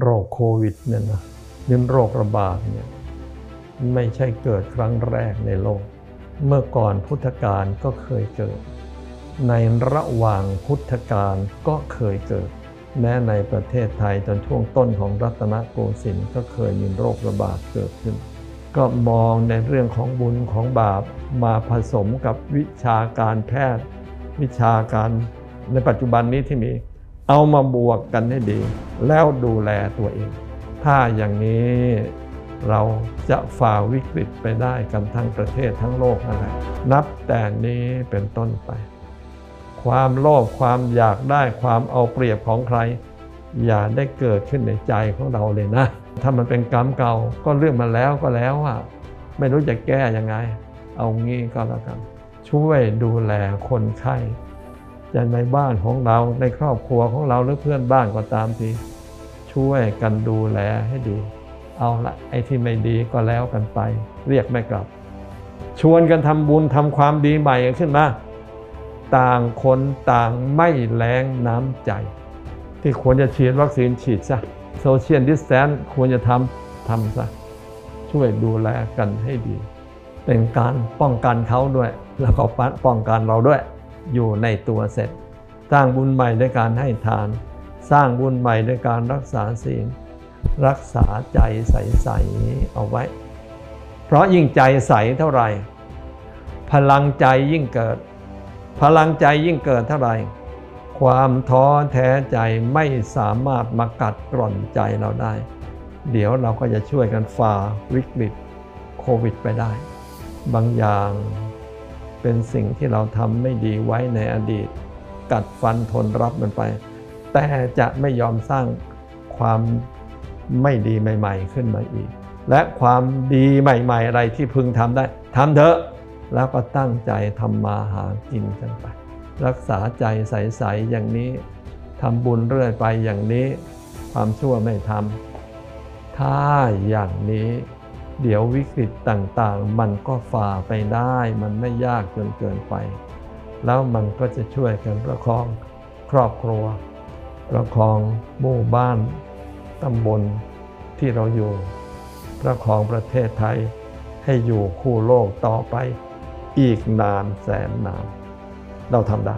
โรคโควิดเนี่ยนะนี่โรคระบาดเนี่ยไม่ใช่เกิดครั้งแรกในโลก เมื่อก่อนพุทธกาลก็เคยเกิด ในระหว่างพุทธกาลก็เคยเกิด แม้ในประเทศไทยตอนช่วงต้นของรัตนโกสินทร์ก็เคยมีโรคระบาดเกิดขึ้น ก็มองในเรื่องของบุญของบาปมาผสมกับวิชาการแพทย์ วิชาการในปัจจุบันนี้ที่มี เอามาบวกกันให้ดี แล้วดูแลตัวเอง ถ้าอย่างนี้เราจะฝ่าวิกฤตไปได้กันทั้งประเทศทั้งโลกนั่นแหละนับแต่นี้เป็นต้นไป ความโลภความอยากได้ความเอาเปรียบของใคร อย่าได้เกิดขึ้นในใจของเราเลยนะ ถ้ามันเป็นกรรมเก่าก็เรื่องมาแล้วก็แล้วอะไม่รู้จะแก้ยังไง เอางี้ก็แล้วกัน ช่วยดูแลคนไข้ จะในบ้านของเราในครอบครัวของเราหรือเพื่อนบ้านก็ตามทีช่วยกันดูแลให้ดี เอาละไอ้ที่ไม่ดีก็แล้วกันไป เรียกไม่กลับ ชวนกันทำบุญทำความดีใหม่ขึ้นมาต่างคนต่างไม่แรงน้ำใจ ที่ควรจะฉีดวัคซีนฉีดซะ social distance ควรจะทำทำซะช่วยดูแลกันให้ดี เป็นการป้องกันเขาด้วย แล้วก็ป้องกันเราด้วย อยู่ในตัวเสร็จ สร้างบุญใหม่ด้วยการให้ทาน สร้างบุญใหม่ด้วยการรักษาศีล รักษาใจใสๆเอาไว้ เพราะยิ่งใจใสเท่าไหร่ พลังใจยิ่งเกิด พลังใจยิ่งเกิดเท่าไหร่ ความท้อแท้ใจไม่สามารถมากัดกร่อนใจเราได้ เดี๋ยวเราก็จะช่วยกันฝ่าวิกฤตโควิดไปได้ บางอย่าง เป็นสิ่งที่เราทำไม่ดีไว้ในอดีต กัดฟันทนรับมันไป แต่จะไม่ยอมสร้างความไม่ดีใหม่ ๆ ขึ้นมาอีก และความดีใหม่ ๆ อะไรที่พึงทำได้ทำเถอะแล้วก็ตั้งใจทำมาหากินกันไป รักษาใจใสๆอย่างนี้ทำบุญเรื่อยไปอย่างนี้ ความชั่วไม่ทำถ้าอย่างนี้ เดี๋ยววิกฤตต่างๆ มันก็ฝ่าไปได้ มันไม่ยากจนเกินไป แล้วมันก็จะช่วยกันประคองครอบครัว ประคองหมู่บ้านตำบลที่เราอยู่ ประคองประเทศไทยให้อยู่คู่โลกต่อไป อีกนานแสนนาน เราทำได้